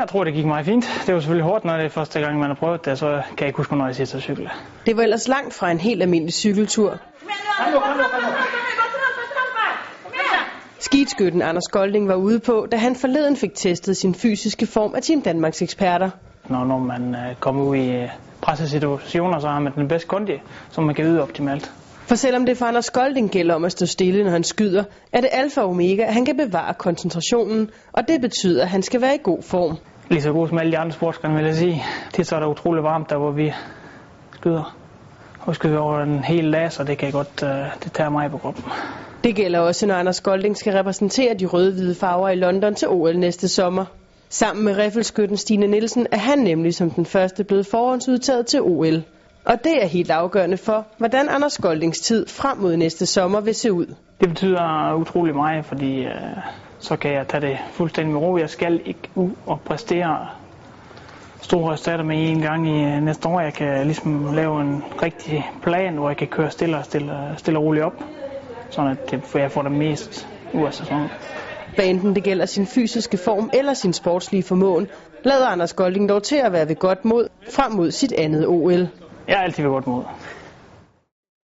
jeg tror, det gik meget fint. Det var selvfølgelig hårdt, når det er første gang, man har prøvet det, så kan jeg ikke huske, hvornår jeg sidst har cyklet. Det var ellers langt fra en helt almindelig cykeltur. Skidtskytten Anders Golding var ude på, da han forleden fik testet sin fysiske form af Team Danmarks eksperter. Når, når man øh, kommer ud i øh, pressesituationer, så har man den bedste kondi, som man kan yde optimalt. For selvom det for Anders Golding gælder om at stå stille, når han skyder, er det alfa og omega, at han kan bevare koncentrationen, og det betyder, at han skal være i god form. Lige så god som alle de andre sportsgrene, vil jeg sige. Det så er det utrolig varmt, der hvor vi skyder. Og skyder over en hel dag, så det kan godt, øh, det tager mig på kroppen. Det gælder også, når Anders Golding skal repræsentere de røde-hvide farver i London til OL næste sommer. Sammen med riffelskytten Stine Nielsen er han nemlig som den første blevet forhåndsudtaget til OL. Og det er helt afgørende for, hvordan Anders Goldings tid frem mod næste sommer vil se ud. Det betyder utrolig meget, fordi øh, så kan jeg tage det fuldstændig med ro. Jeg skal ikke ud og præstere store resultater med en gang i øh, næste år. Jeg kan ligesom lave en rigtig plan, hvor jeg kan køre stille og, stille, stille og roligt op, sådan at det, jeg får det mest ud af sæsonen. Hvad enten det gælder sin fysiske form eller sin sportslige formåen, lader Anders Golding dog til at være ved godt mod frem mod sit andet OL. Jeg er altid ved godt mod.